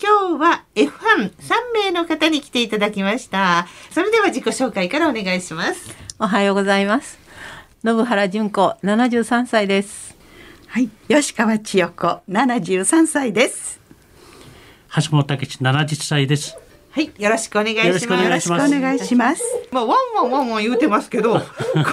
今日は F ファン3名の方に来ていただきました。それでは自己紹介からお願いします。おはようございます。信原純子73歳です。はい。吉川千代子73歳です。橋本武史70歳ですはい、よろしくお願いします。よろしくお願いします。まあ、ワンワンワンワン言うてますけど、これは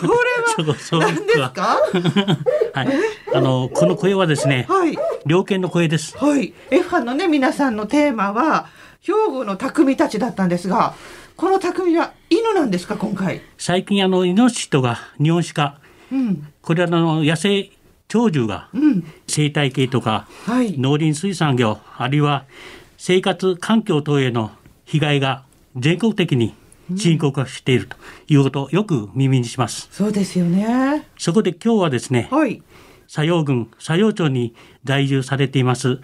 何ですか？はい、あの、この声はですね。はい。猟犬の声です。はい。F 班のね、皆さんのテーマは、兵庫の匠たちだったんですが。この匠は犬なんですか、今回？最近、あの、イノシシとか、日本鹿。うん。これは、あの、野生鳥獣が、うん、生態系とか、はい、農林水産業、あるいは生活環境等への被害が全国的に深刻化しているということをよく耳にします。そうですよね。そこで今日はですね、はい、佐用郡佐用町に在住されています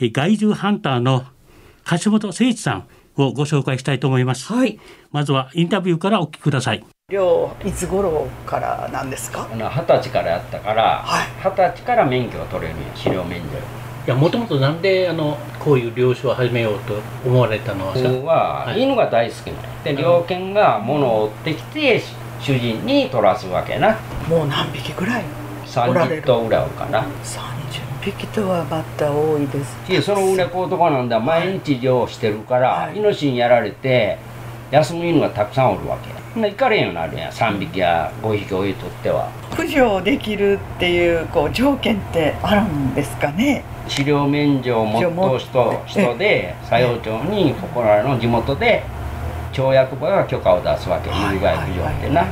害獣ハンターの橋本誠一さんをご紹介したいと思います。はい、まずはインタビューからお聞きください。漁いつ頃からなんですか？二十歳からやったから、二十、歳から免許を取れるんや、狩猟免許。いやもともとなんであのこういう漁師を始めようと思われたのは僕は犬が大好きなで猟犬が物を追ってきて主人に取らすわけな。もう何匹ぐらい？30頭ぐらいおるかな。30匹とはバッタ多いです。いその売れ子とかなんだ。毎日漁してるから、はい、イノシやられて休む犬がたくさんおるわけ行かれんようになるやん。3匹や5匹おいとっては。駆除できるっていうこう条件ってあるんですかね？治療免除を持っとう人人で佐用町にここらの地元で町役場が許可を出すわけ有害駆除ってな。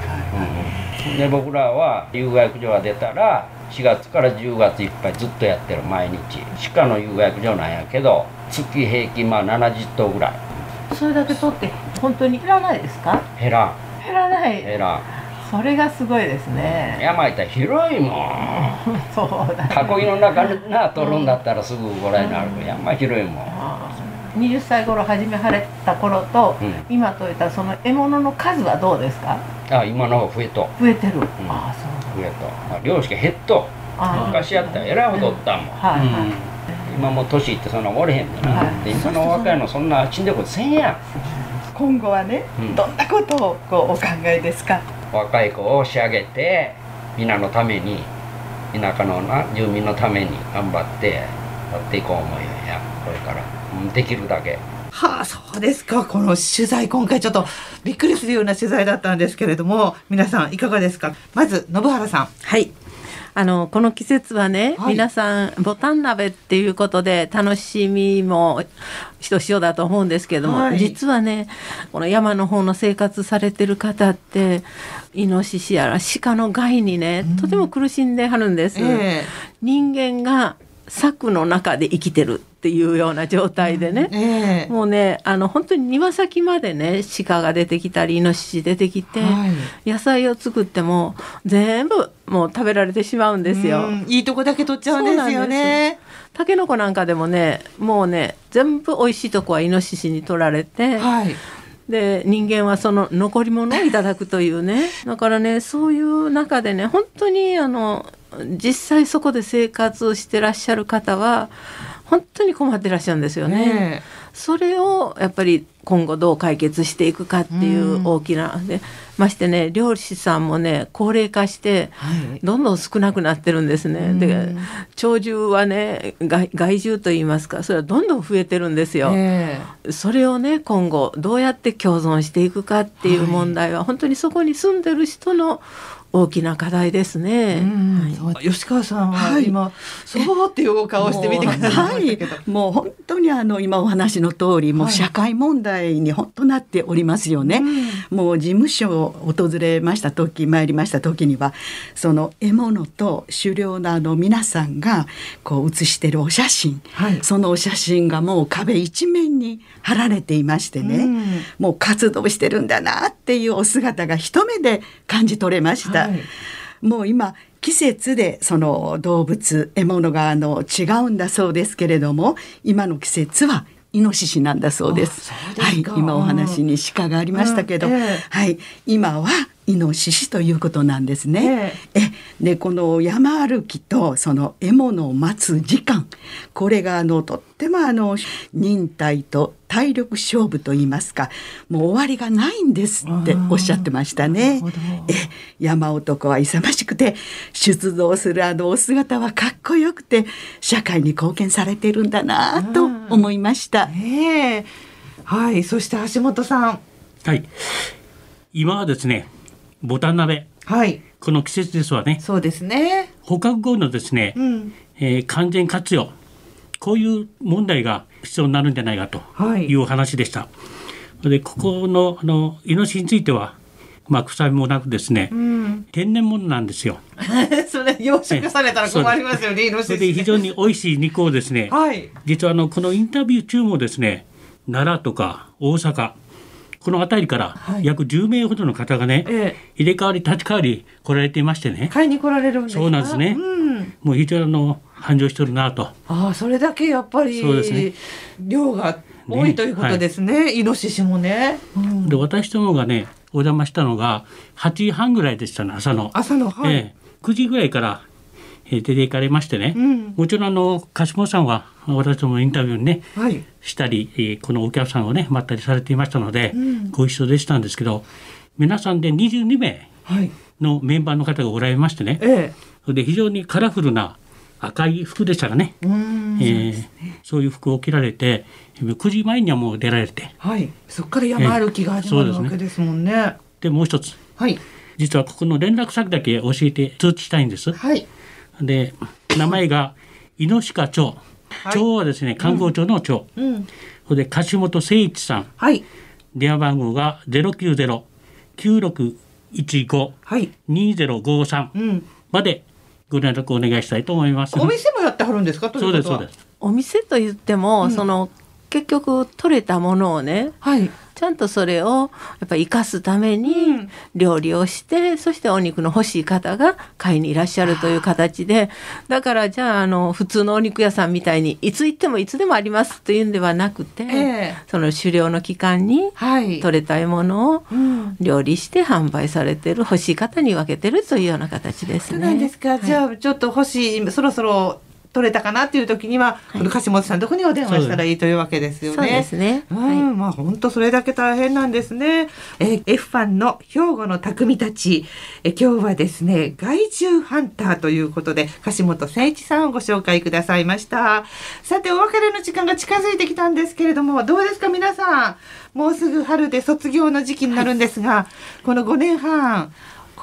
で僕らは有害駆除が出たら4月から10月いっぱいずっとやってる毎日。鹿の有害駆除なんやけど月平均まあ70頭ぐらい。それだけ取って本当に減らないですか？減らん。減らない。減らんそれがすごいですね。山行っ広いもん。そうだ、ね、囲いの中な取るんだったらすぐご覧になるけど、山広いもん。20歳頃始めはれた頃と、うん、今といったその獲物の数はどうですか？あ今の方が増えと。増えてる、うん、あそう増えと。漁師が減っと。昔やったらえらいほどおったもん、はい、はい、今も年いってそんなおれへんでな、はい、で今の若いのそんな死んでことせんやん。今後はね、うん、どんなことをこうお考えですか？若い子を仕上げて皆のために田舎のな住民のために頑張ってやっていこう思うよや。これからできるだけ。はあそうですか。この取材今回ちょっとびっくりするような取材だったんですけれども皆さんいかがですか？まず信原さん。はいあのこの季節はね、はい、皆さんボタン鍋っていうことで楽しみもひとしおだと思うんですけども、はい、実はねこの山の方の生活されてる方ってイノシシやら鹿の害にね、とても苦しんではるんです。えー、人間が柵の中で生きてるっていうような状態でね、えー、もうねあの本当に庭先までね鹿が出てきたりイノシシ出てきて、はい、野菜を作っても全部もう食べられてしまうんですよ。いいとこだけ取っちゃうんですよね。たけのこなんかでもねもうね全部美味しいとこはイノシシに取られて、はい、で人間はその残り物をいただくというね。だからねそういう中でね本当にあの実際そこで生活してらっしゃる方は本当に困ってらっしゃるんですよね。ねそれをやっぱり今後どう解決していくかっていう大きな、でましてね漁師さんもね高齢化してどんどん少なくなってるんですね。で鳥獣はね害獣といいますかそれはどんどん増えてるんですよ。え。ー、それをね今後どうやって共存していくかっていう問題は、はい、本当にそこに住んでる人の大きな課題ですね。はい、吉川さんは今、はい、そうっていうお顔してみてください。もう本当にあの今お話の通り、もう社会問題に本当なっておりますよね。もう事務所を訪れました時、参りました時には、その獲物と狩猟のあの皆さんがこう写してるお写真、はい、そのお写真がもう壁一面に貼られていましてね、もう活動してるんだなっていうお姿が一目で感じ取れました。はい、もう今季節でその動物獲物があの違うんだそうですけれども今の季節はイノシシなんだそうです。ですはい、今お話に鹿がありましたけど、うん。えー、はい、今はイノシシということなんですね。え。えでこの山歩きとその獲物を待つ時間。これがあのとってもあの忍耐と体力勝負と言いますかもう終わりがないんですっておっしゃってましたね。え山男は勇ましくて出動するあのお姿はかっこよくて社会に貢献されているんだなと思いました。えはいそして橋本さん。はい今はですねボタン鍋。はい。この季節ですわね。そうですね。捕獲後のですね、うん、えー、完全活用。こういう問題が必要になるんじゃないかとい。う話でした。はい、で、ここの、あの、イノシシについては、まあ、臭みもなくですね、うん、天然物なんですよ。それ養殖されたら困りますよね、イノシシ。で非常に美味しい肉をですね、はい、実はあのこのインタビュー中もですね、奈良とか大阪、この辺りから約10名ほどの方がね、はい、入れ替わり立ち替わり来られていましてね。買いに来られるんですそうなんですね、うん、もう非常にの繁盛してるなと。ああそれだけやっぱりそうです、ね、量が多いということですね、ね。はい、イノシシもね、うん、で私どもがねお邪魔したのが8時半ぐらいでしたね朝の。朝の、はい。えー、9時ぐらいから出て行かれましてね、うん、もちろんあの柏本さんは私どもインタビューにね、はい、したりこのお客さんをね待ったりされていましたので、うん、ご一緒でしたんですけど皆さんで22名のメンバーの方がおられましてね、はい、で非常にカラフルな赤い服でしたらね、えー、そういう服を着られて9時前にはもう出られて、はい、そこから山歩きが始まるわけですもんね。で、ね、もう一つ、はい、実はここの連絡先だけ教えて通知したいんです。はい。で名前が猪鹿町町はですね観光庁の町、うん、それで樫本誠一さん、はい、電話番号がゼロ九ゼロ九六一五。二ゼロ五三。までご連絡お願いしたいと思います。お店もやってはるんですか？そうですそうです。お店と言っても、うん、その結局取れたものをね、はい、ちゃんとそれをやっぱ生かすために料理をして、うん、そしてお肉の欲しい方が買いにいらっしゃるという形でだからじゃああの普通のお肉屋さんみたいにいつ行ってもいつでもありますというんではなくて、えー、その狩猟の期間に取れたものを料理して販売されてる欲しい方に分けてるというような形ですね。そうなんですか、はい、じゃあちょっと欲しいそろそろ取れたかなっていう時には、はい、この柏本さんどこにお電話したらいいというわけですよね。そうですね。うん、はい、まあ本当それだけ大変なんですね。えー、F ファンの兵庫の匠たち、え今日はですね害獣ハンターということで柏本誠一さんをご紹介くださいました。さてお別れの時間が近づいてきたんですけれどもどうですか皆さん。もうすぐ春で卒業の時期になるんですが、はい、この5年半。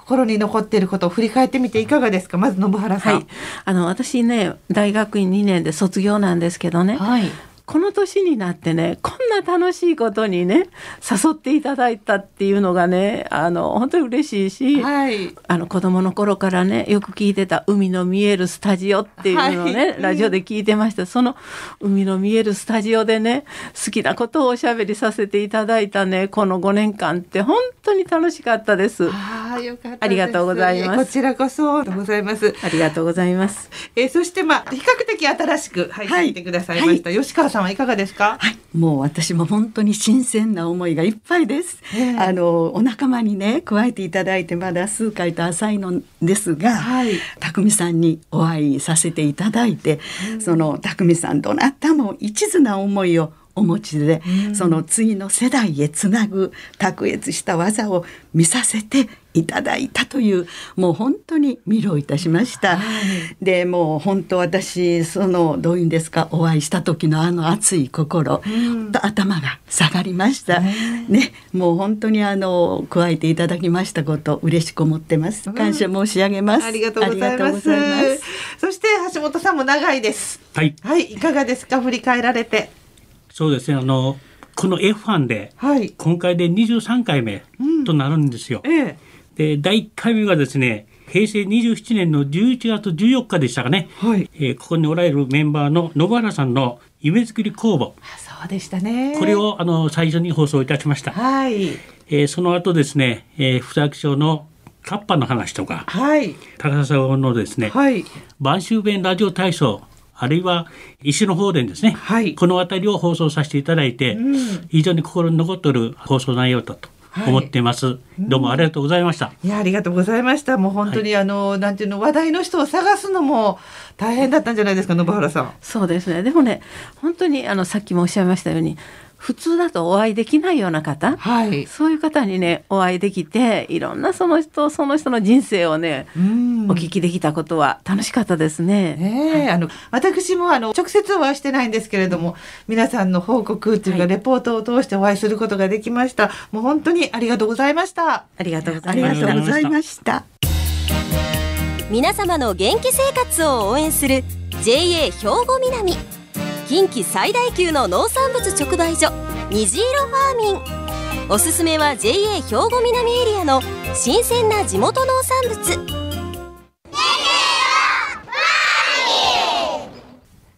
心に残っていることを振り返ってみていかがですか？まず信原さん、はい、あの私ね大学院2年で卒業なんですけどね、はい、この年になってねこんな楽しいことにね誘っていただいたっていうのがねあの本当に嬉しいし、はい、あの子供の頃からねよく聞いてた「海の見えるスタジオ」っていうのをね、はい、ラジオで聞いてましたその海の見えるスタジオでね好きなことをおしゃべりさせていただいたねこの5年間って本当に楽しかったです。あよかったありがとうございます。こちらこそございます。ありがとうございます。えー、そしてまあ比較的新しく入ってくださいました、吉川さんはいかがですか？はい、もう私も本当に新鮮な思いがいっぱいです。あのお仲間にね加えていただいてまだ数回と浅いのですが、はい、匠さんにお会いさせていただいて、うん、その匠さんどなたも一途な思いをお持ちで、うん、その次の世代へつなぐ卓越した技を見させていただいたというもう本当に魅了いたしました。はい、でもう本当私そのどういうんですかお会いした時のあの熱い心、うん、と頭が下がりました。ねもう本当にあの加えていただきましたこと嬉しく思ってます。感謝申し上げます。うん、ありがとうございます。そして橋本さんも長いです。はい。はいいかがですか？振り返られて。そうですね。あのこの F1 で、はい、今回で23回目となるんですよ。うんええ。で、第1回目がですね、平成27年の11月14日でしたかね、はい。えー、ここにおられるメンバーの野原さんの夢作り工房。そうでしたね。これをあの最初に放送いたしました、はい。えー、その後ですね、えー、福崎町のカッパの話とか、はい、高砂のですね、はい、晩秋弁ラジオ体操あるいは石の方伝ですね、はい、この辺りを放送させていただいて、うん、非常に心に残っている放送内容だと思っています、はい、どうもありがとうございました、いやありがとうございました。もう本当に、はい、あのなんていうの話題の人を探すのも大変だったんじゃないですか信原さん。そうですね。でもね本当にあのさっきもおっしゃいましたように普通だとお会いできないような方、はい、そういう方にねお会いできていろんなその人その人の人生をねお聞きできたことは楽しかったですね。ねはい、あの私もあの直接お会いしてないんですけれども皆さんの報告というか、はい、レポートを通してお会いすることができました。もう本当にありがとうございました。ありがとうございました。ありがとうございました。皆様の元気生活を応援する JA 兵庫南。近畿最大級の農産物直売所虹色ファーミン。おすすめは JA 兵庫南エリアの新鮮な地元農産物。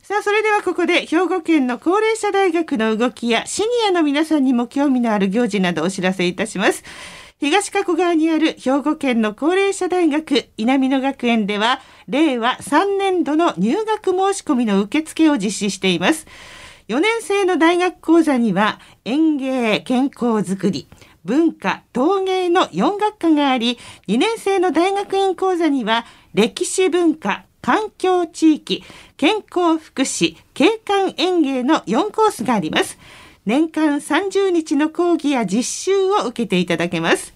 さあそれではここで兵庫県の高齢者大学の動きやシニアの皆さんにも興味のある行事などお知らせいたします。東加古川にある兵庫県の高齢者大学稲美野学園では、令和3年度の入学申し込みの受付を実施しています。4年生の大学講座には、園芸、健康づくり、文化、陶芸の4学科があり、2年生の大学院講座には、歴史文化、環境地域、健康福祉、景観園芸の4コースがあります。年間30日の講義や実習を受けていただけます。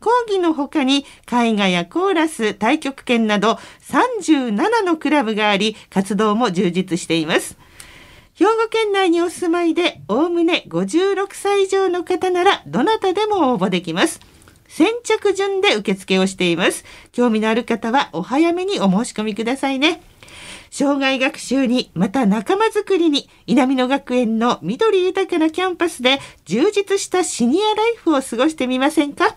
講義の他に絵画やコーラス、太極拳など37のクラブがあり、活動も充実しています。兵庫県内にお住まいで、おおむね56歳以上の方なら、どなたでも応募できます。先着順で受付をしています。興味のある方はお早めにお申し込みくださいね。障害学習に、また仲間づくりに、稲美野学園の緑豊かなキャンパスで充実したシニアライフを過ごしてみませんか？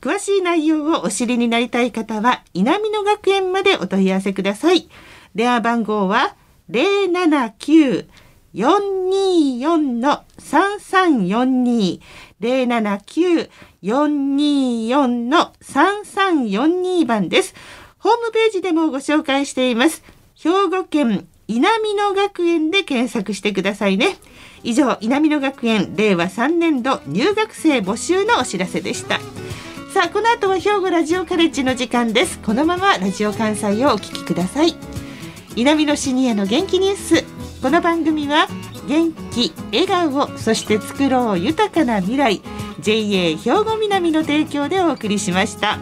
詳しい内容をお知りになりたい方は、稲美野学園までお問い合わせください。電話番号は079-424-3342 079-424-3342番です。ホームページでもご紹介しています。兵庫県稲美野学園で検索してくださいね。以上、稲美野学園令和3年度入学生募集のお知らせでした。さあ、この後は兵庫ラジオカレッジの時間です。このままラジオ関西をお聞きください。稲美野シニアの元気ニュース。この番組は元気、笑顔、そして作ろう豊かな未来 JA 兵庫南の提供でお送りしました。